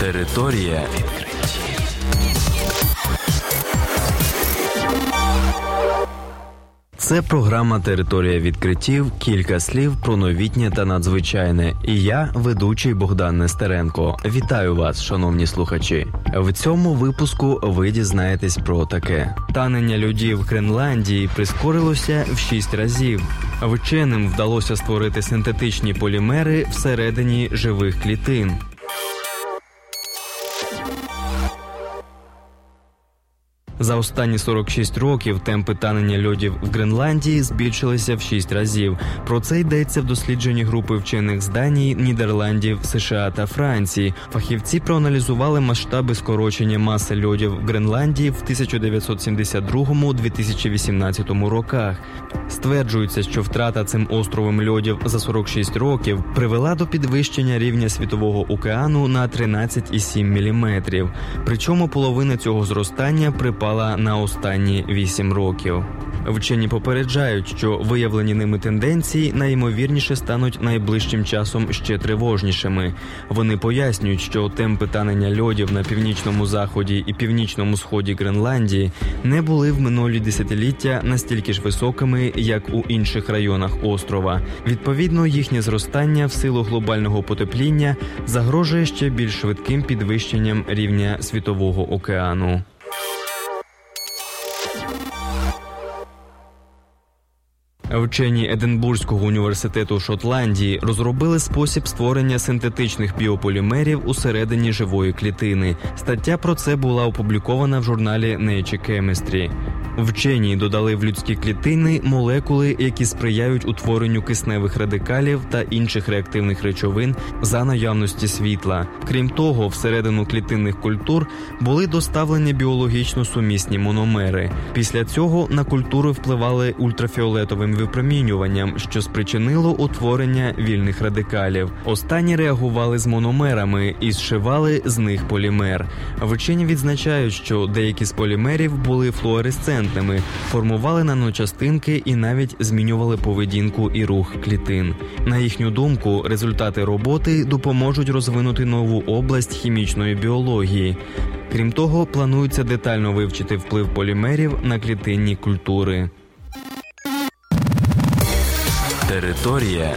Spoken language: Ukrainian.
Територія відкриттів. Це програма Територія відкриттів. Кілька слів про новітнє та надзвичайне. І я, ведучий Богдан Нестеренко. Вітаю вас, шановні слухачі. В цьому випуску ви дізнаєтесь про таке: танення льодів в Гренландії прискорилося в шість разів. Вченим вдалося створити синтетичні полімери всередині живих клітин. За останні 46 років темпи танення льодів в Гренландії збільшилися в 6 разів. Про це йдеться в дослідженні групи вчених з Данії, Нідерландів, США та Франції. Фахівці проаналізували масштаби скорочення маси льодів в Гренландії в 1972-2018 роках. Стверджується, що втрата цим островом льодів за 46 років привела до підвищення рівня світового океану на 13,7 мм. Причому половина цього зростання припала на останні 8 років. Вчені попереджають, що виявлені ними тенденції найімовірніше стануть найближчим часом ще тривожнішими. Вони пояснюють, що темпи танення льодів на північному заході і північному сході Гренландії не були в минулі десятиліття настільки ж високими, як у інших районах острова. Відповідно, їхнє зростання в силу глобального потепління загрожує ще більш швидким підвищенням рівня світового океану. Вчені Единбурзького університету Шотландії розробили спосіб створення синтетичних біополімерів усередині живої клітини. Стаття про це була опублікована в журналі Nature Chemistry. Вчені додали в людські клітини молекули, які сприяють утворенню кисневих радикалів та інших реактивних речовин за наявності світла. Крім того, всередину клітинних культур були доставлені біологічно сумісні мономери. Після цього на культури впливали ультрафіолетовим випромінюванням, що спричинило утворення вільних радикалів. Останні реагували з мономерами і зшивали з них полімер. Вчені відзначають, що деякі з полімерів були флуоресцентними, формували наночастинки і навіть змінювали поведінку і рух клітин. На їхню думку, результати роботи допоможуть розвинути нову область хімічної біології. Крім того, планується детально вивчити вплив полімерів на клітинні культури. Територія.